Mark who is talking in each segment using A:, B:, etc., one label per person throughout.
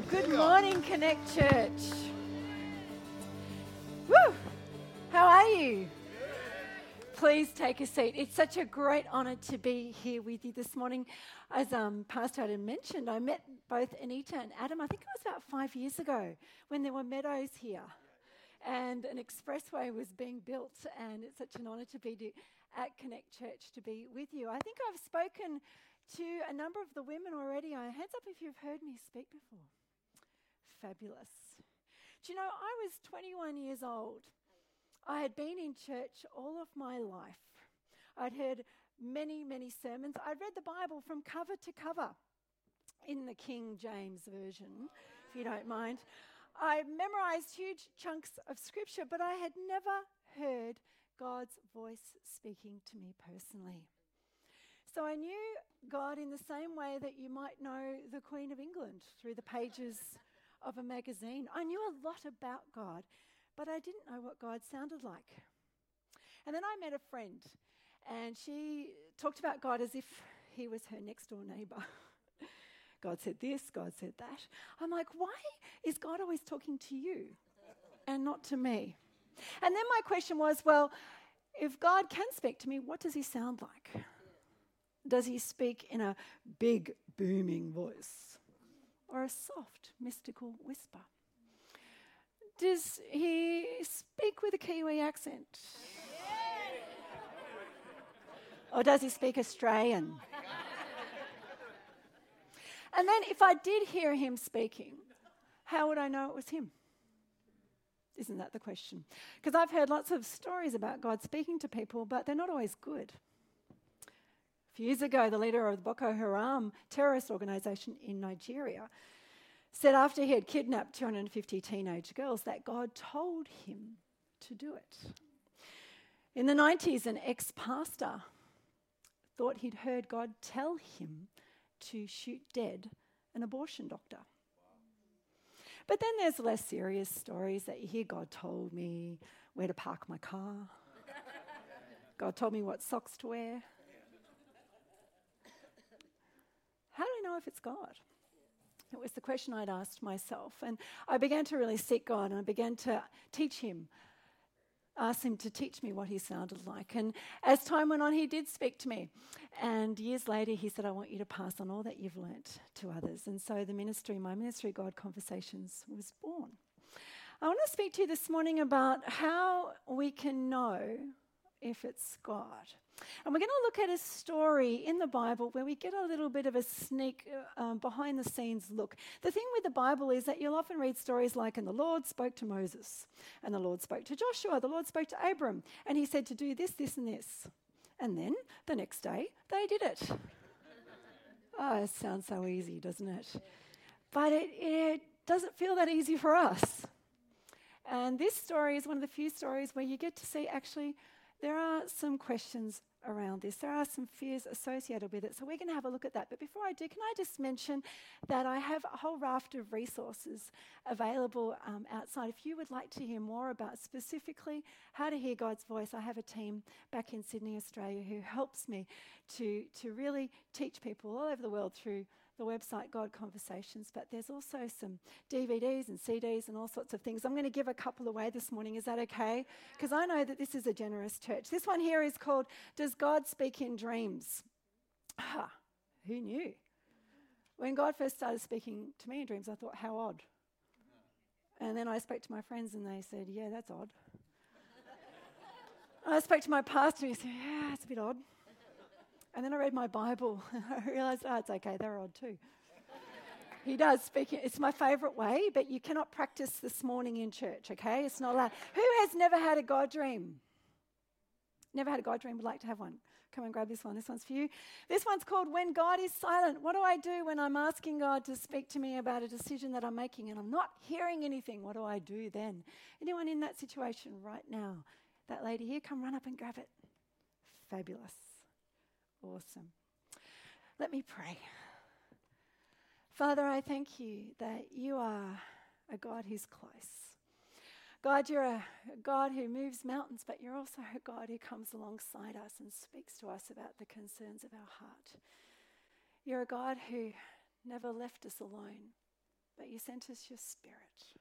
A: Good morning, Connect Church. Woo! How are you? Please take a seat. It's such a great honour to be here with you this morning. As um, Pastor Adam mentioned, I met both Anita and Adam, I think it was about five years ago, when there were meadows here. And an expressway was being built, and it's such an honour to be to, at Connect Church to be with you. I think I've spoken to a number of the women already. Uh, hands up if you've heard me speak before. Fabulous. Do you know, I was 21 years old. I had been in church all of my life. I'd heard many, many sermons. I'd read the Bible from cover to cover in the King James Version, if you don't mind. I memorized huge chunks of scripture, but I had never heard God's voice speaking to me personally. So I knew God in the same way that you might know the Queen of England through the pages of a magazine. I knew a lot about God, but I didn't know what God sounded like. And then I met a friend, and she talked about God as if he was her next door neighbor. God said this, God said that. I'm like, why is God always talking to you and not to me? And then my question was, well, if God can speak to me, what does he sound like? Does he speak in a big, booming voice or a soft, mystical whisper? Does he speak with a Kiwi accent? Or does he speak Australian? and then, if I did hear him speaking, how would I know it was him? Isn't that the question? Because I've heard lots of stories about God speaking to people, but they're not always good. Few years ago, the leader of the Boko Haram terrorist organization in Nigeria said after he had kidnapped 250 teenage girls that God told him to do it. In the 90s, an ex pastor thought he'd heard God tell him to shoot dead an abortion doctor. But then there's less serious stories that you hear God told me where to park my car, God told me what socks to wear. How do I know if it's God? It was the question I'd asked myself. And I began to really seek God and I began to teach Him, ask Him to teach me what He sounded like. And as time went on, He did speak to me. And years later, He said, I want you to pass on all that you've learnt to others. And so the ministry, my ministry, God Conversations, was born. I want to speak to you this morning about how we can know if it's God. And we're going to look at a story in the Bible where we get a little bit of a sneak uh, um, behind the scenes look. The thing with the Bible is that you'll often read stories like, and the Lord spoke to Moses, and the Lord spoke to Joshua, the Lord spoke to Abram, and he said to do this, this, and this. And then the next day, they did it. oh, it sounds so easy, doesn't it? But it, it doesn't feel that easy for us. And this story is one of the few stories where you get to see actually there are some questions around this. There are some fears associated with it. So we're going to have a look at that. But before I do, can I just mention that I have a whole raft of resources available um, outside. If you would like to hear more about specifically how to hear God's voice, I have a team back in Sydney, Australia, who helps me to, to really teach people all over the world through the website God Conversations, but there's also some DVDs and CDs and all sorts of things. I'm going to give a couple away this morning. Is that okay? Because I know that this is a generous church. This one here is called Does God Speak in Dreams? Ah, who knew? When God first started speaking to me in dreams, I thought, how odd. And then I spoke to my friends and they said, yeah, that's odd. I spoke to my pastor and he said, yeah, it's a bit odd. And then I read my Bible and I realized, oh, it's okay, they're odd too. he does speak, it's my favorite way, but you cannot practice this morning in church, okay? It's not allowed. Who has never had a God dream? Never had a God dream, would like to have one. Come and grab this one. This one's for you. This one's called When God is Silent. What do I do when I'm asking God to speak to me about a decision that I'm making and I'm not hearing anything? What do I do then? Anyone in that situation right now? That lady here, come run up and grab it. Fabulous. Awesome. Let me pray. Father, I thank you that you are a God who's close. God, you're a God who moves mountains, but you're also a God who comes alongside us and speaks to us about the concerns of our heart. You're a God who never left us alone. but you sent us your Spirit.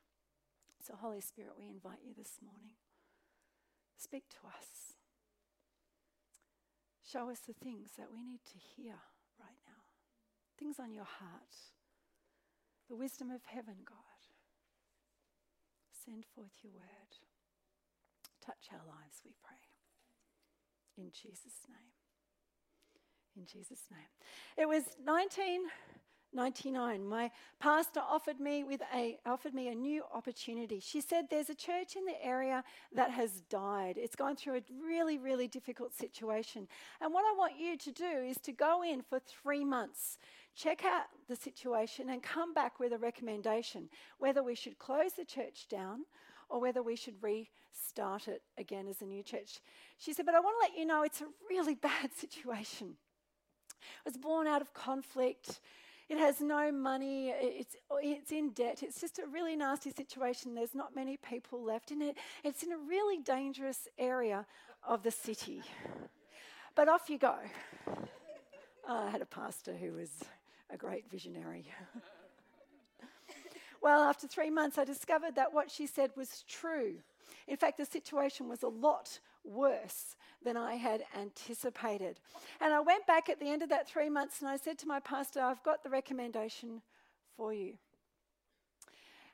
A: So, Holy Spirit, we invite you this morning. Speak to us. Show us the things that we need to hear right now, things on your heart, the wisdom of heaven, God. Send forth your word. Touch our lives, we pray. In Jesus' name. In Jesus' name. It was 1999. My pastor offered me with a offered me a new opportunity. She said there's a church in the area that has died. It's gone through a really, really difficult situation. And what I want you to do is to go in for three months check out the situation and come back with a recommendation whether we should close the church down or whether we should restart it again as a new church. She said, But I want to let you know it's a really bad situation. It was born out of conflict. It has no money. It's, oh, it's in debt. It's just a really nasty situation. There's not many people left in it. It's in a really dangerous area of the city. But off you go. Ah, I had a pastor who was a great visionary. well, after three months, I discovered that what she said was true. In fact, the situation was a lot worse than I had anticipated. And I went back at the end of that three months and I said to my pastor, I've got the recommendation for you.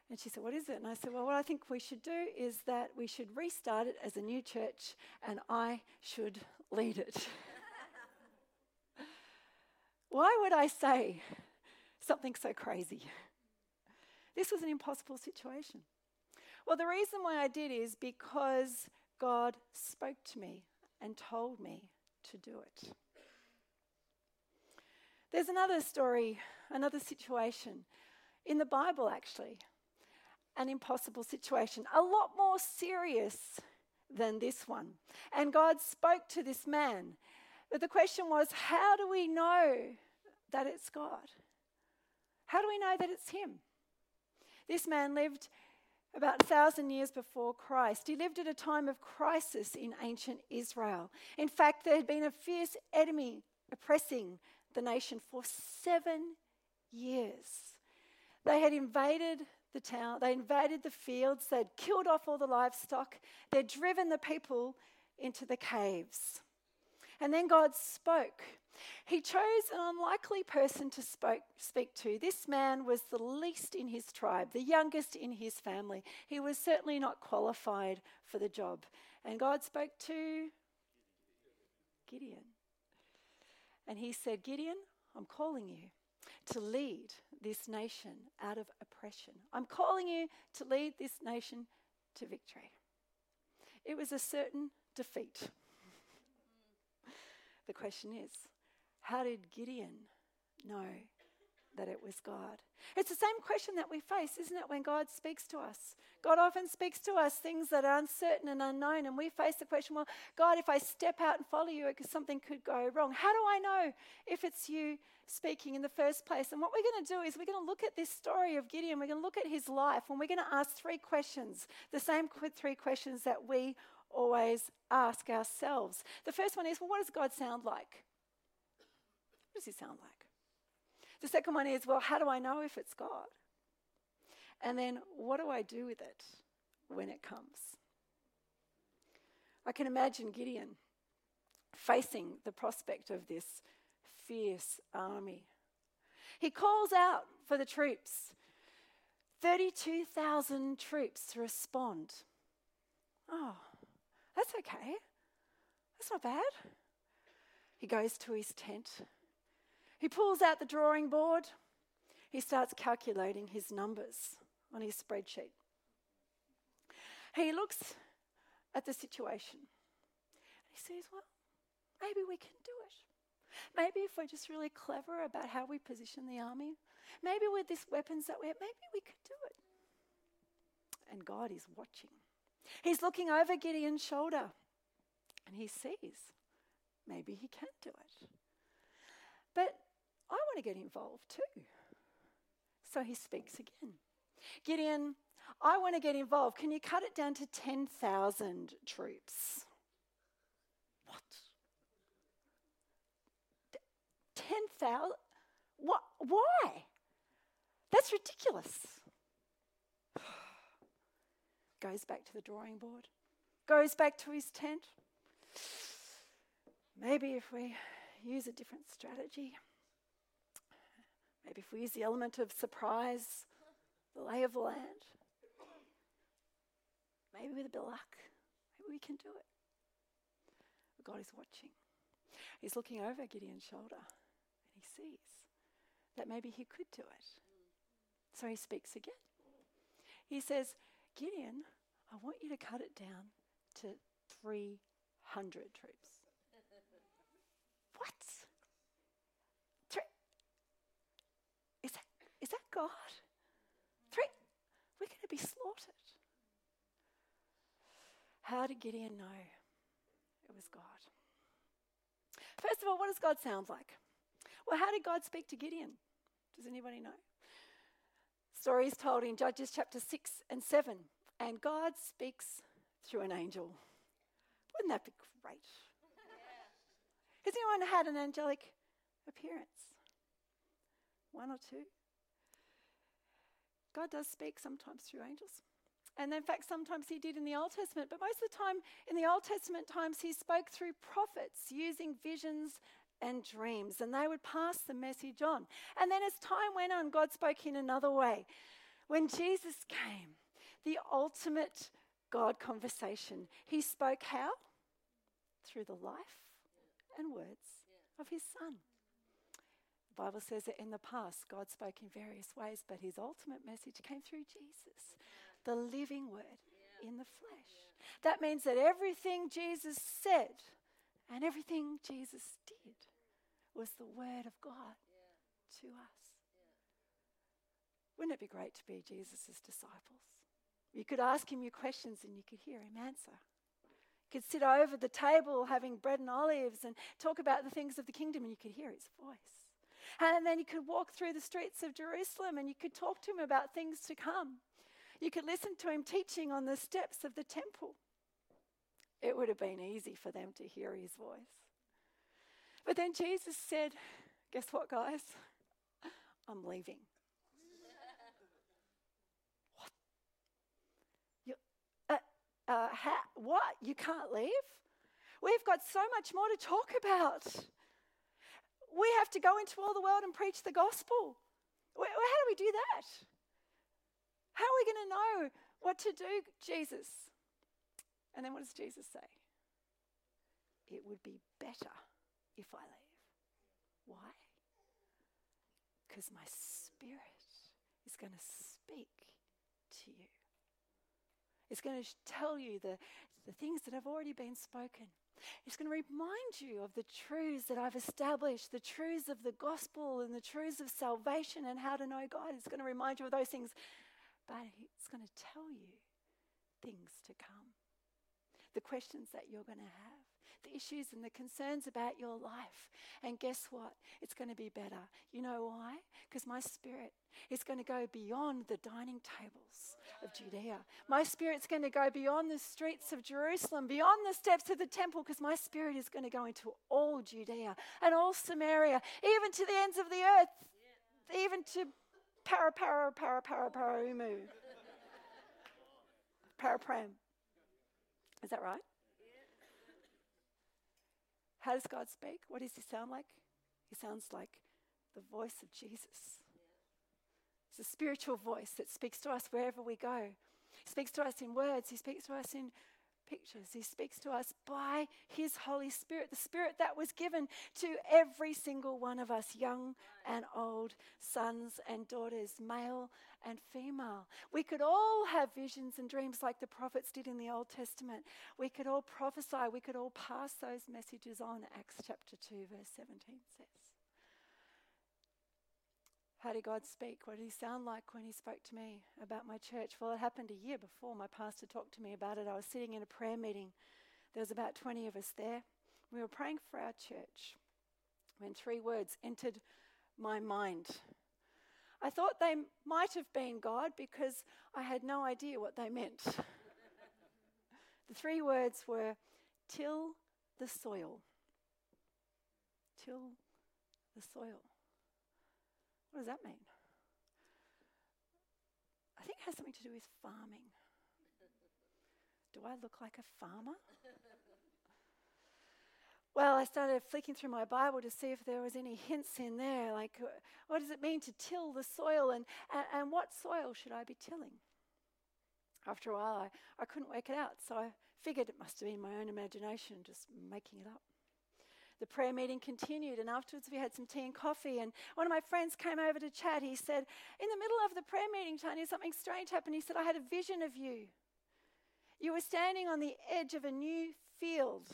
A: And she said, What is it? And I said, Well, what I think we should do is that we should restart it as a new church and I should lead it. Why would I say something so crazy? This was an impossible situation. Well, the reason why I did is because God spoke to me and told me to do it. There's another story, another situation in the Bible, actually, an impossible situation, a lot more serious than this one. And God spoke to this man but the question was how do we know that it's God? How do we know that it's Him? This man lived about a thousand years before Christ. He lived at a time of crisis in ancient Israel. In fact, there had been a fierce enemy oppressing the nation for seven years. They had invaded the town, they invaded the fields, they'd killed off all the livestock, they'd driven the people into the caves. And then God spoke. He chose an unlikely person to spoke, speak to. This man was the least in his tribe, the youngest in his family. He was certainly not qualified for the job. And God spoke to Gideon. And he said, Gideon, I'm calling you to lead this nation out of oppression. I'm calling you to lead this nation to victory. It was a certain defeat. The question is, how did Gideon know that it was God? It's the same question that we face, isn't it, when God speaks to us? God often speaks to us things that are uncertain and unknown, and we face the question, well, God, if I step out and follow you, something could go wrong. How do I know if it's you speaking in the first place? And what we're going to do is we're going to look at this story of Gideon, we're going to look at his life, and we're going to ask three questions, the same three questions that we always ask ourselves. The first one is, well, what does God sound like? Does he sound like? The second one is, well, how do I know if it's God? And then, what do I do with it when it comes? I can imagine Gideon facing the prospect of this fierce army. He calls out for the troops 32,000 troops respond. Oh, that's okay. That's not bad. He goes to his tent. He pulls out the drawing board. He starts calculating his numbers on his spreadsheet. He looks at the situation. He says, Well, maybe we can do it. Maybe if we're just really clever about how we position the army, maybe with these weapons that we have, maybe we could do it. And God is watching. He's looking over Gideon's shoulder and he sees maybe he can do it. But I want to get involved too. So he speaks again. Gideon, I want to get involved. Can you cut it down to 10,000 troops? What? 10,000? What? Why? That's That's ridiculous. Goes back to the drawing board, goes back to his tent. Maybe if we use a different strategy, maybe if we use the element of surprise, the lay of the land, maybe with a bit of luck, maybe we can do it. But God is watching. He's looking over Gideon's shoulder and he sees that maybe he could do it. So he speaks again. He says, Gideon, I want you to cut it down to 300 troops. what? Three? Is that, is that God? Three? We're going to be slaughtered. How did Gideon know it was God? First of all, what does God sound like? Well, how did God speak to Gideon? Does anybody know? Story is told in Judges chapter 6 and 7, and God speaks through an angel. Wouldn't that be great? Yeah. Has anyone had an angelic appearance? One or two? God does speak sometimes through angels. And in fact, sometimes he did in the Old Testament, but most of the time in the Old Testament times, he spoke through prophets using visions and dreams, and they would pass the message on. And then as time went on, God spoke in another way. When Jesus came, the ultimate God conversation, he spoke how? Through the life and words of his son. Bible says that in the past, God spoke in various ways, but his ultimate message came through Jesus the living word in the flesh. That means that everything Jesus said and everything Jesus did was the word of God to us. Wouldn't it be great to be Jesus' disciples? You could ask him your questions and you could hear him answer. You could sit over the table having bread and olives and talk about the things of the kingdom and you could hear his voice. And then you could walk through the streets of Jerusalem and you could talk to him about things to come. You could listen to him teaching on the steps of the temple. It would have been easy for them to hear his voice. But then Jesus said, Guess what, guys? I'm leaving. what? You, uh, uh, ha- what? You can't leave? We've got so much more to talk about. We have to go into all the world and preach the gospel. How do we do that? How are we going to know what to do, Jesus? And then what does Jesus say? It would be better if I leave. Why? Because my spirit is going to speak to you. It's going to tell you the, the things that have already been spoken. It's going to remind you of the truths that I've established, the truths of the gospel and the truths of salvation and how to know God. It's going to remind you of those things but it's going to tell you things to come. The questions that you're going to have, the issues and the concerns about your life. And guess what? It's going to be better. You know why? Because my spirit is going to go beyond the dining tables of Judea. My spirit's going to go beyond the streets of Jerusalem, beyond the steps of the temple, because my spirit is going to go into all Judea and all Samaria, even to the ends of the earth, even to para, para, para, para, para, umu. Parapram. Is that right? How does God speak? What does he sound like? He sounds like the voice of Jesus. It's a spiritual voice that speaks to us wherever we go. He speaks to us in words, he speaks to us in pictures. He speaks to us by His Holy Spirit, the Spirit that was given to every single one of us, young and old, sons and daughters, male and female. We could all have visions and dreams like the prophets did in the Old Testament. We could all prophesy, we could all pass those messages on, Acts chapter 2, verse 17 says. How did God speak? What did He sound like when He spoke to me about my church? Well, it happened a year before my pastor talked to me about it. I was sitting in a prayer meeting. There was about 20 of us there. We were praying for our church when three words entered my mind. I thought they might have been God because I had no idea what they meant. the three words were till the soil. Till the soil. What does that mean? I think it has something to do with farming. Do I look like a farmer? Well, I started flicking through my Bible to see if there was any hints in there, like uh, what does it mean to till the soil and, and, and what soil should I be tilling? After a while, I, I couldn't work it out, so I figured it must have been my own imagination just making it up. The prayer meeting continued, and afterwards we had some tea and coffee. And one of my friends came over to chat. He said, In the middle of the prayer meeting, Tania, something strange happened. He said, I had a vision of you. You were standing on the edge of a new field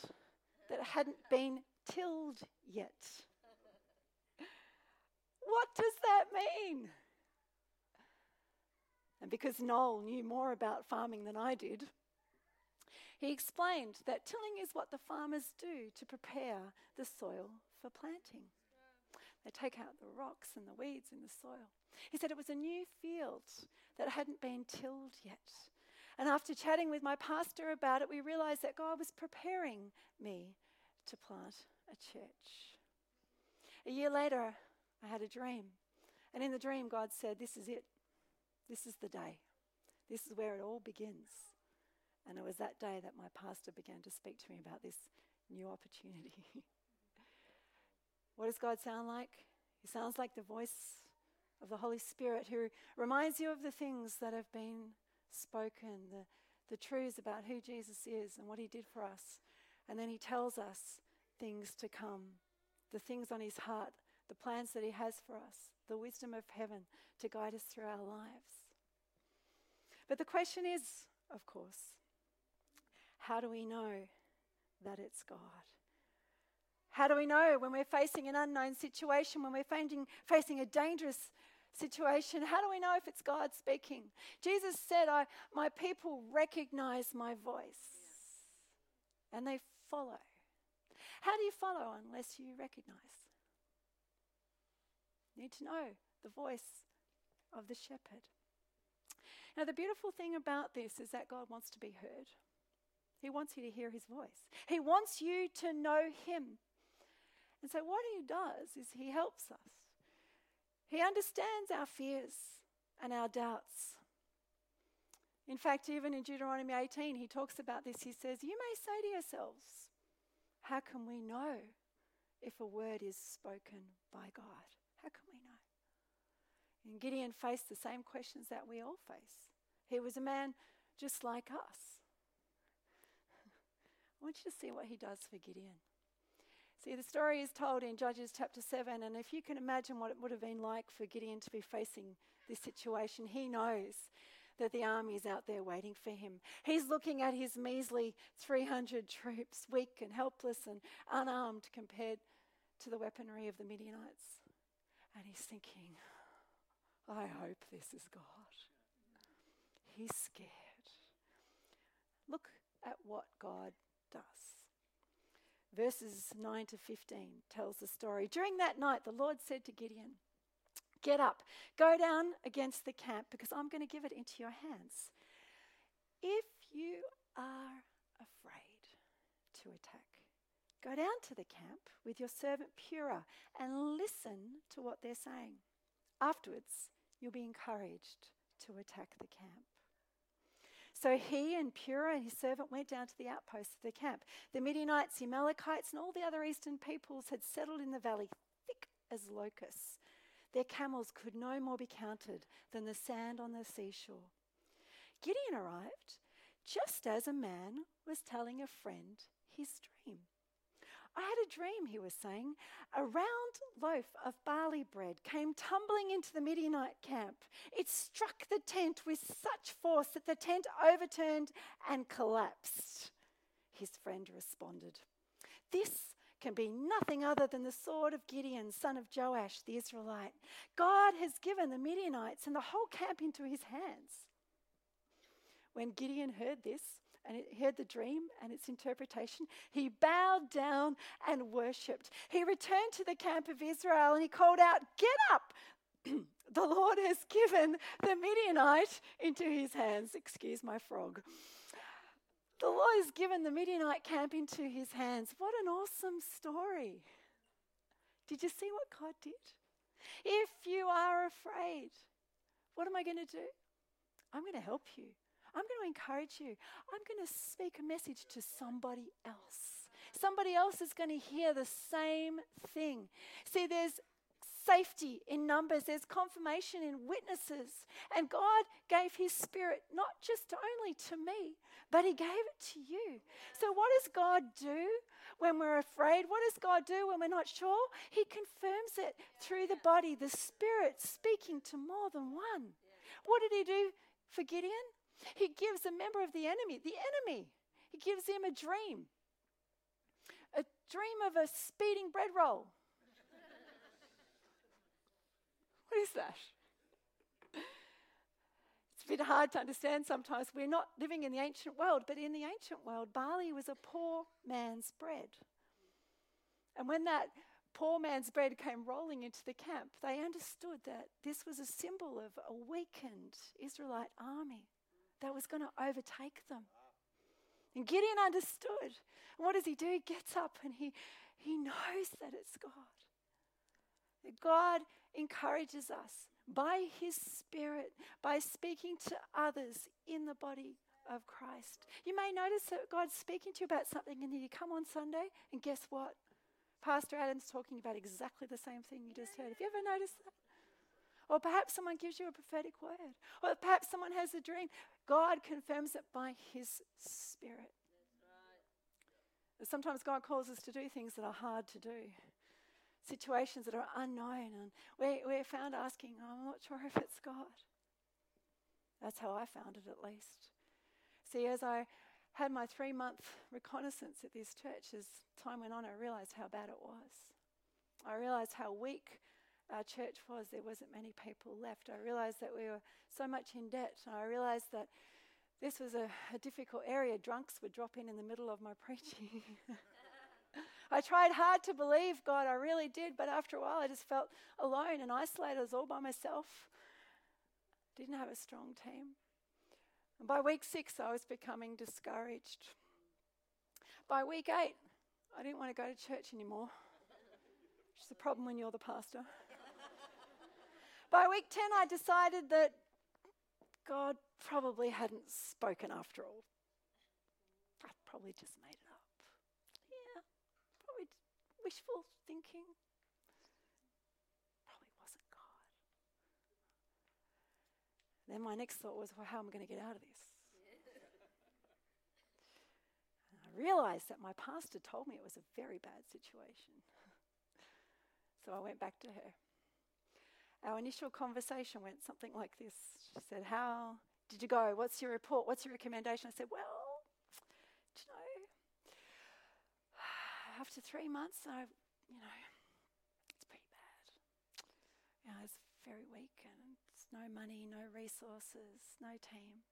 A: that hadn't been tilled yet. What does that mean? And because Noel knew more about farming than I did, he explained that tilling is what the farmers do to prepare the soil for planting. They take out the rocks and the weeds in the soil. He said it was a new field that hadn't been tilled yet. And after chatting with my pastor about it, we realized that God was preparing me to plant a church. A year later, I had a dream. And in the dream, God said, This is it. This is the day. This is where it all begins. And it was that day that my pastor began to speak to me about this new opportunity. what does God sound like? He sounds like the voice of the Holy Spirit who reminds you of the things that have been spoken, the, the truths about who Jesus is and what he did for us. And then he tells us things to come, the things on his heart, the plans that he has for us, the wisdom of heaven to guide us through our lives. But the question is, of course, how do we know that it's God? How do we know when we're facing an unknown situation, when we're facing, facing a dangerous situation? How do we know if it's God speaking? Jesus said, I, My people recognize my voice and they follow. How do you follow unless you recognize? You need to know the voice of the shepherd. Now, the beautiful thing about this is that God wants to be heard. He wants you to hear his voice. He wants you to know him. And so, what he does is he helps us. He understands our fears and our doubts. In fact, even in Deuteronomy 18, he talks about this. He says, You may say to yourselves, How can we know if a word is spoken by God? How can we know? And Gideon faced the same questions that we all face. He was a man just like us. Want you to see what he does for Gideon. See, the story is told in Judges chapter 7, and if you can imagine what it would have been like for Gideon to be facing this situation, he knows that the army is out there waiting for him. He's looking at his measly 300 troops, weak and helpless and unarmed compared to the weaponry of the Midianites. And he's thinking, I hope this is God. He's scared. Look at what God does. Verses 9 to 15 tells the story. During that night, the Lord said to Gideon, Get up, go down against the camp, because I'm going to give it into your hands. If you are afraid to attack, go down to the camp with your servant Purah and listen to what they're saying. Afterwards, you'll be encouraged to attack the camp. So he and Purah and his servant went down to the outposts of the camp. The Midianites, the Amalekites, and all the other eastern peoples had settled in the valley thick as locusts. Their camels could no more be counted than the sand on the seashore. Gideon arrived just as a man was telling a friend his dream. I had a dream, he was saying. A round loaf of barley bread came tumbling into the Midianite camp. It struck the tent with such force that the tent overturned and collapsed. His friend responded, This can be nothing other than the sword of Gideon, son of Joash, the Israelite. God has given the Midianites and the whole camp into his hands. When Gideon heard this, and it heard the dream and its interpretation, he bowed down and worshipped. He returned to the camp of Israel and he called out, Get up! the Lord has given the Midianite into his hands. Excuse my frog. The Lord has given the Midianite camp into his hands. What an awesome story. Did you see what God did? If you are afraid, what am I going to do? I'm going to help you. I'm going to encourage you. I'm going to speak a message to somebody else. Somebody else is going to hear the same thing. See, there's safety in numbers, there's confirmation in witnesses. And God gave His Spirit not just only to me, but He gave it to you. So, what does God do when we're afraid? What does God do when we're not sure? He confirms it through the body, the Spirit speaking to more than one. What did He do for Gideon? He gives a member of the enemy, the enemy, He gives him a dream. A dream of a speeding bread roll. What is that? It's a bit hard to understand sometimes. We're not living in the ancient world, but in the ancient world, barley was a poor man's bread. And when that poor man's bread came rolling into the camp, they understood that this was a symbol of a weakened Israelite army that was going to overtake them. And Gideon understood. And what does he do? He gets up and he, he knows that it's God. That God encourages us by His Spirit, by speaking to others in the body of Christ. You may notice that God's speaking to you about something, and then you come on Sunday, and guess what? Pastor Adam's talking about exactly the same thing you just heard. Have you ever noticed that? Or perhaps someone gives you a prophetic word. Or perhaps someone has a dream. God confirms it by His Spirit. Right. Sometimes God calls us to do things that are hard to do situations that are unknown. And we, we're found asking, I'm not sure if it's God. That's how I found it, at least. See, as I had my three month reconnaissance at this church, as time went on, I realized how bad it was. I realized how weak our church was. There wasn't many people left. I realized that we were so much in debt. I realized that this was a, a difficult area. Drunks would drop in in the middle of my preaching. I tried hard to believe God, I really did, but after a while I just felt alone and isolated. I was all by myself. Didn't have a strong team. And by week six, I was becoming discouraged. By week eight, I didn't want to go to church anymore, which is a problem when you're the pastor. By week 10, I decided that God probably hadn't spoken after all. I probably just made it up. Yeah, probably wishful thinking? Probably wasn't God. Then my next thought was, well, how am I going to get out of this? I realized that my pastor told me it was a very bad situation. so I went back to her. Our initial conversation went something like this. She said, How did you go? What's your report? What's your recommendation? I said, Well, do you know, after three months, I, you know, it's pretty bad. You know, it's very weak and no money, no resources, no team.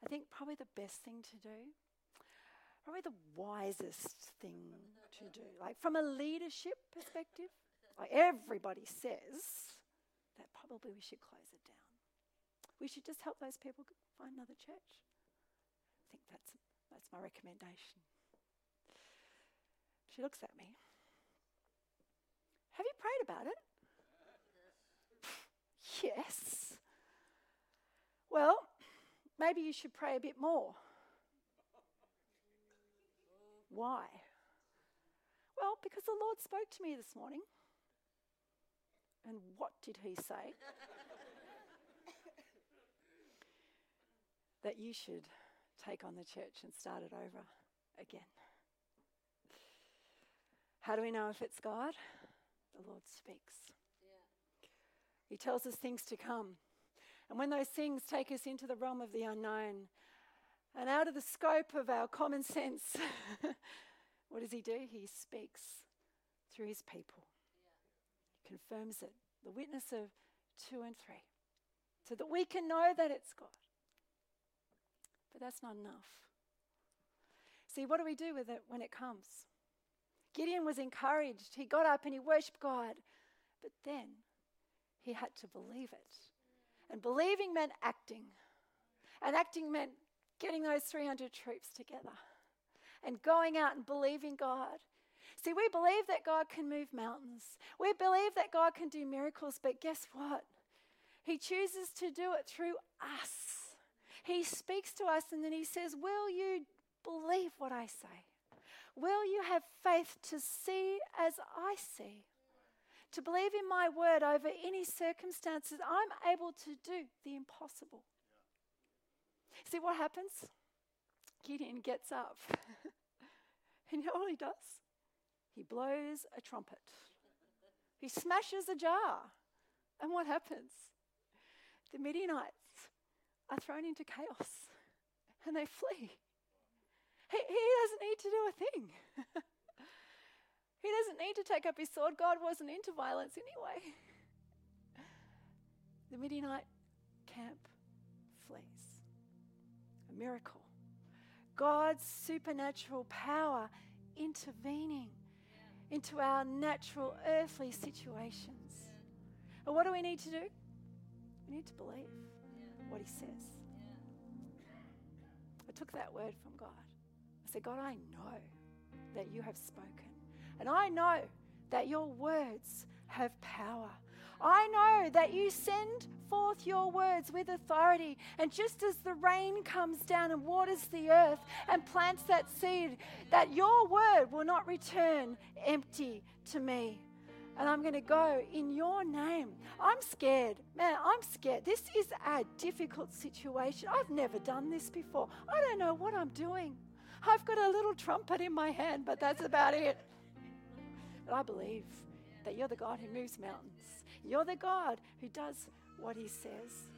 A: I think probably the best thing to do, probably the wisest thing to do, like from a leadership perspective, like everybody says probably we should close it down. We should just help those people find another church. I think that's, that's my recommendation. She looks at me. Have you prayed about it? yes. Well, maybe you should pray a bit more. Why? Well, because the Lord spoke to me this morning. And what did He say? that you should take on the church and start it over again. How do we know if it's God? The Lord speaks. Yeah. He tells us things to come. And when those things take us into the realm of the unknown and out of the scope of our common sense, what does He do? He speaks through His people. Confirms it. The witness of two and three. So that we can know that it's God. But that's not enough. See, what do we do with it when it comes? Gideon was encouraged. He got up and he worshipped God. But then he had to believe it. And believing meant acting. And acting meant getting those 300 troops together and going out and believing God. See, we believe that God can move mountains. We believe that God can do miracles, but guess what? He chooses to do it through us. He speaks to us and then he says, Will you believe what I say? Will you have faith to see as I see? To believe in my word over any circumstances, I'm able to do the impossible. See what happens? Gideon gets up. and you know what he does? He blows a trumpet. He smashes a jar. And what happens? The Midianites are thrown into chaos and they flee. He, he doesn't need to do a thing. he doesn't need to take up his sword. God wasn't into violence anyway. The Midianite camp flees. A miracle. God's supernatural power intervening into our natural earthly situations. And what do we need to do? We need to believe what He says. I took that word from God. I said, God, I know that you have spoken. And I know that your words have power. I know that you send forth your words with authority. And just as the rain comes down and waters the earth and plants that seed, that your word will not return empty to me. And I'm going to go in your name. I'm scared. Man, I'm scared. This is a difficult situation. I've never done this before. I don't know what I'm doing. I've got a little trumpet in my hand, but that's about it. But I believe that you're the God who moves mountains. You're the God who does what He says.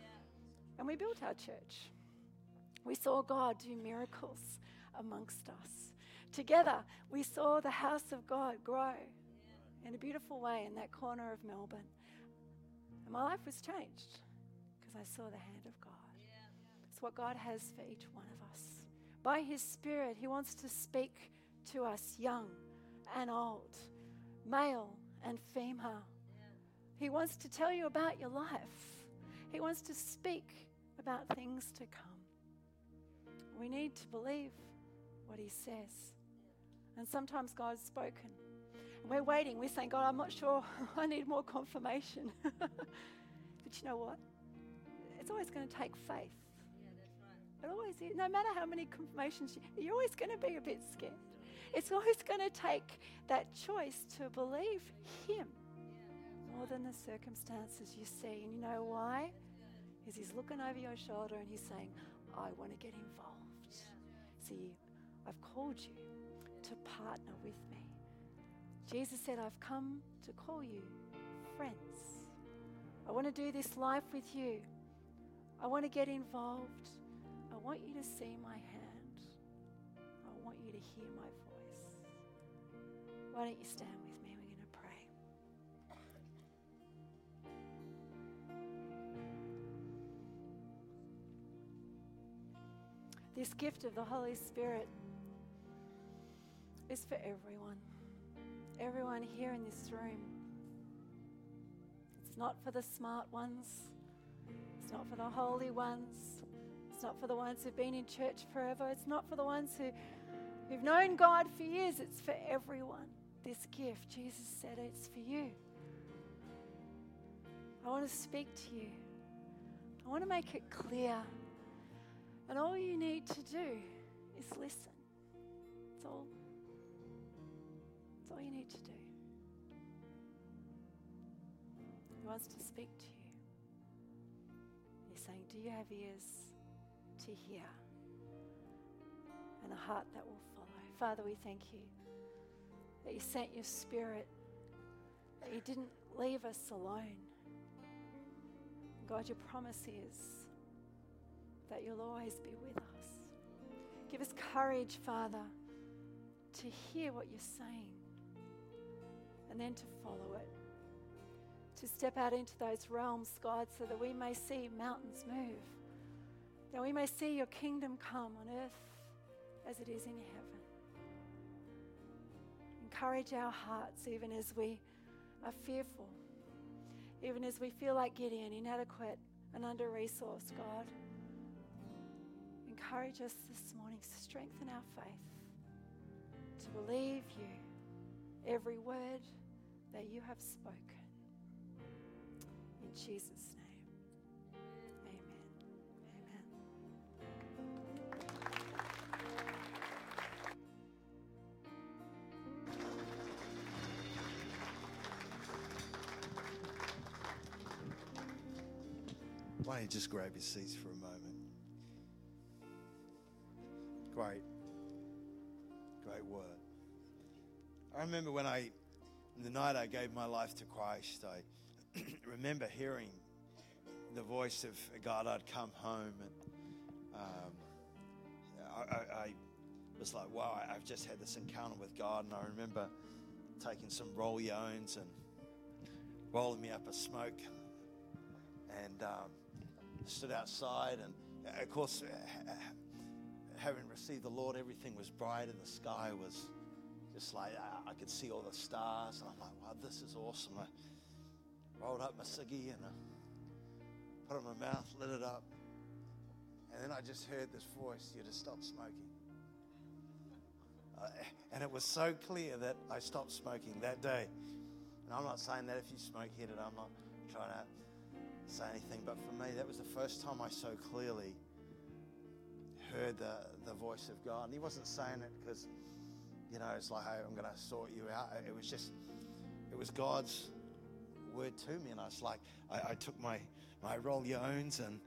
A: And we built our church. We saw God do miracles amongst us. Together, we saw the house of God grow in a beautiful way in that corner of Melbourne. And my life was changed because I saw the hand of God. It's what God has for each one of us. By His Spirit, He wants to speak to us, young and old, male and female. He wants to tell you about your life. He wants to speak about things to come. We need to believe what He says. And sometimes God's spoken. And we're waiting. We're saying, God, I'm not sure. I need more confirmation. but you know what? It's always going to take faith. It always is. No matter how many confirmations, you, you're always going to be a bit scared. It's always going to take that choice to believe Him more than the circumstances you see. And you know why? Because He's looking over your shoulder and He's saying, I want to get involved. See, I've called you to partner with me. Jesus said, I've come to call you friends. I want to do this life with you. I want to get involved. I want you to see my hand. I want you to hear my voice. Why don't you stand with This gift of the Holy Spirit is for everyone. Everyone here in this room. It's not for the smart ones. It's not for the holy ones. It's not for the ones who've been in church forever. It's not for the ones who, who've known God for years. It's for everyone. This gift, Jesus said, it's for you. I want to speak to you. I want to make it clear. And all you need to do is listen. That's all. That's all you need to do. He wants to speak to you. He's saying, Do you have ears? to hear and a heart that will follow. Father, we thank you that you sent your spirit, that you didn't leave us alone. God, your promise is that you'll always be with us. Give us courage, Father, to hear what you're saying and then to follow it. To step out into those realms, God, so that we may see mountains move that we may see your kingdom come on earth as it is in heaven. Encourage our hearts even as we are fearful, even as we feel like Gideon, inadequate and under resourced, God encourage us this morning, strengthen our faith to believe you, every word that you have spoken. In Jesus' name.
B: Why don't you just grab your seats for remember when I, the night I gave my life to Christ, I remember hearing the voice of God. I'd come home and um, I, I, I, was like, wow, I've just had this encounter with God. And I remember taking some roll yones and rolling me up a smoke and um, stood outside. And of course, uh, having received the Lord, everything was bright and the sky was just like I could see all the stars. And I'm like, wow, this is awesome. I rolled up my ciggy and I put it in my mouth, lit it up. And then I just heard this voice, you to stop smoking. Uh, and it was so clear that I stopped smoking that day. And I'm not saying that if you smoke hit it, I'm not trying to say anything. But for me, that was the first time I so clearly heard the, the voice of God. And He wasn't saying it because, you know, it's like, hey, I'm going to sort you out. It was just, it was God's word to me. And I was like, I, I took my, my roll your owns and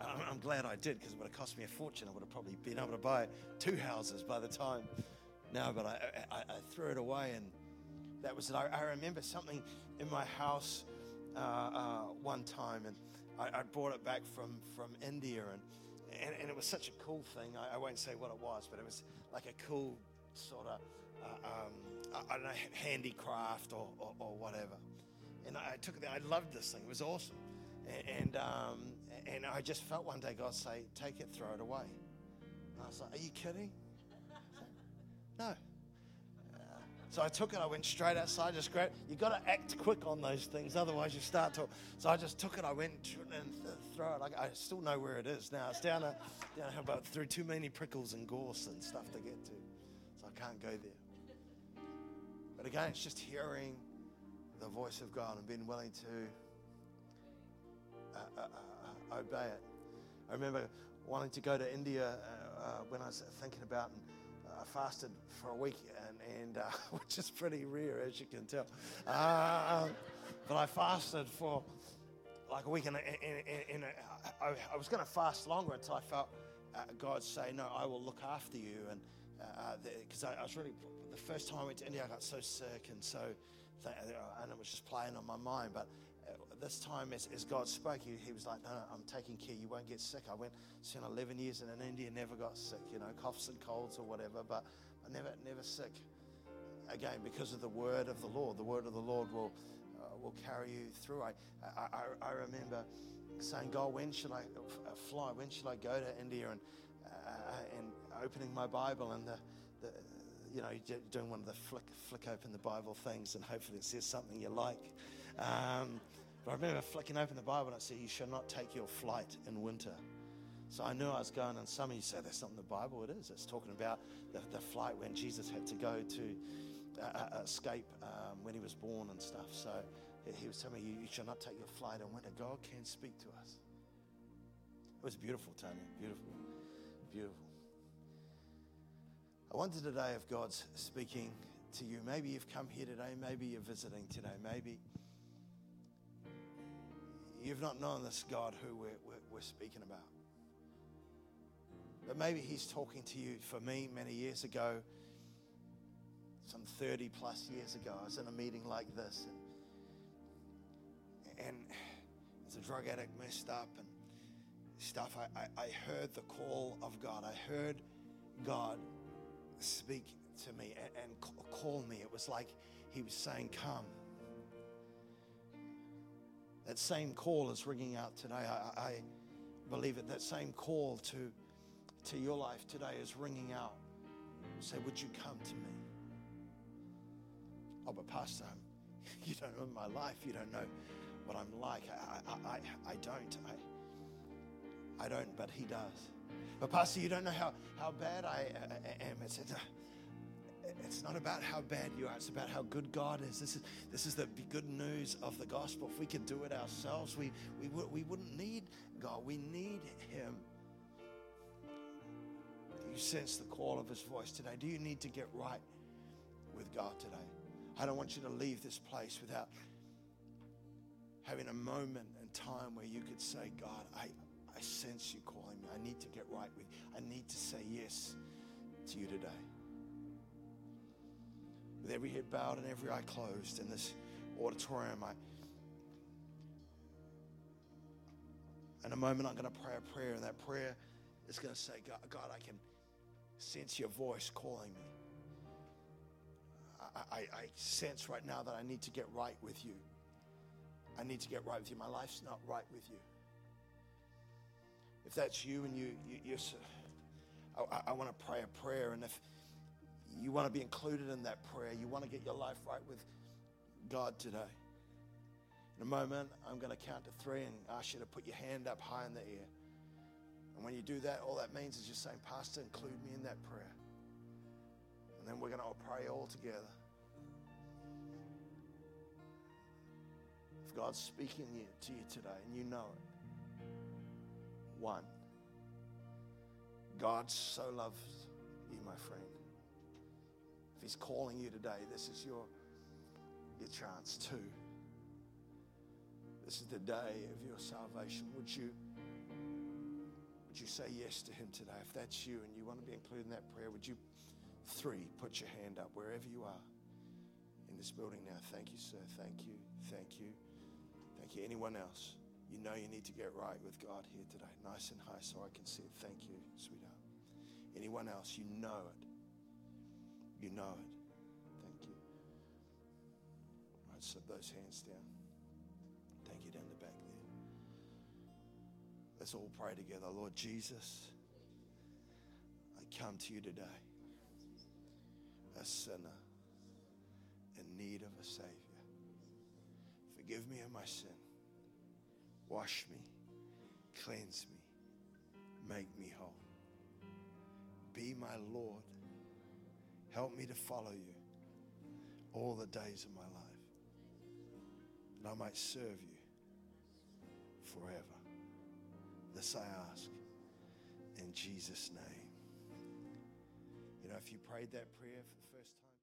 B: I'm, I'm glad I did because it would have cost me a fortune. I would have probably been able to buy two houses by the time now, but I, I, I threw it away and that was it. I, I remember something in my house uh, uh, one time and I, I, brought it back from, from India and, and, and, it was such a cool thing. I, I, won't say what it was, but it was like a cool sort of, uh, um, I, don't know, handicraft or, or, or, whatever. And I took it, I loved this thing. It was awesome. And, and um, and I just felt one day God say, Take it, throw it away. And I was like, Are you kidding? No. Uh, so I took it, I went straight outside, just grabbed you got to act quick on those things, otherwise you start to. So I just took it, I went and th- throw it. I, I, still know where it is now. It's down, a, down about through too many prickles and gorse and stuff to get to. Can't go there. But again, it's just hearing the voice of God and being willing to uh, uh, uh obey it. I remember wanting to go to India uh, uh, when I was thinking about, and uh, I fasted for a week, and, and which is pretty rare, as you can tell. Um, but I fasted for like a week, and, and, and I, I, was going to fast longer until I felt God say, "No, I will look after you." And because I, I was really the first time I went to India, I got so sick and so, and it was just playing on my mind. But this time, as, as God spoke, he, he was like, No, no, I'm taking care. You won't get sick. I went, spent 11 years in India, never got sick, you know, coughs and colds or whatever, but I never, never sick. Again, because of the word of the Lord. The word of the Lord will, uh, will carry you through. I, I, I remember saying, God, when should I uh, fly? When should I go to India? Uh, and opening my Bible and the, the you know, doing one of the flick, flick open the Bible things, and hopefully it says something you like. Um, but I remember flicking open the Bible and it said, You shall not take your flight in winter. So I knew I was going, and some of you say that's not in the Bible. It is. It's talking about the, the flight when Jesus had to go to uh, uh, escape um, when he was born and stuff. So he was telling me, you, you shall not take your flight in winter. God can speak to us. It was beautiful, Tony. Beautiful. Beautiful. I wonder today if God's speaking to you. Maybe you've come here today. Maybe you're visiting today. Maybe You've not known this God who we're, we're, we're speaking about. But maybe He's talking to you. For me, many years ago, some 30 plus years ago, I was in a meeting like this. And, and as a drug addict, messed up and stuff, I, I, I heard the call of God. I heard God speak to me and, and call me. It was like He was saying, Come. That same call is ringing out today. I, I believe it. That same call to, to your life today is ringing out. Say, would you come to me? Oh, but Pastor, you don't know my life. You don't know what I'm like. I, I, I, I don't. I, I don't, but he does. But Pastor, you don't know how, how bad I am. It's, it's, it's not about how bad you are, it's about how good God is. This is, this is the good news of the gospel. If we could do it ourselves, we, we, we wouldn't need God. We need Him. Do you sense the call of His voice today? Do you need to get right with God today? I don't want you to leave this place without having a moment and time where you could say, God, I, I sense you me. I need to get right with you. I need to say yes to you today. With every head bowed and every eye closed in this auditorium, I, in a moment, I'm going to pray a prayer, and that prayer is going to say, God, God I can sense your voice calling me. I, I, I sense right now that I need to get right with you. I need to get right with you. My life's not right with you. If that's you and you, you you're, I, I want to pray a prayer, and if you want to be included in that prayer, you want to get your life right with God today. In a moment, I'm going to count to three and ask you to put your hand up high in the air. And when you do that, all that means is you're saying, Pastor, include me in that prayer. And then we're going to all pray all together. If God's speaking to you today and you know it, one, God so loves you, my friend. If He's calling you today, this is your, your chance. too. this is the day of your salvation. Would you, would you say yes to Him today? If that's you and you want to be included in that prayer, would you, three, put your hand up wherever you are in this building now? Thank you, sir. Thank you. Thank you. Thank you. Anyone else? You know you need to get right with God here today. Nice and high so I can see it. Thank you, sweetheart. Anyone else? You know it. You know it. Thank you. All right, slip those hands down. Thank you down the back there. Let's all pray together. Lord Jesus, I come to you today, a sinner in need of a Savior. Forgive me of my sin. Wash me, cleanse me, make me whole. Be my Lord. Help me to follow you all the days of my life. That I might serve you forever. This I ask in Jesus' name. You know, if you prayed that prayer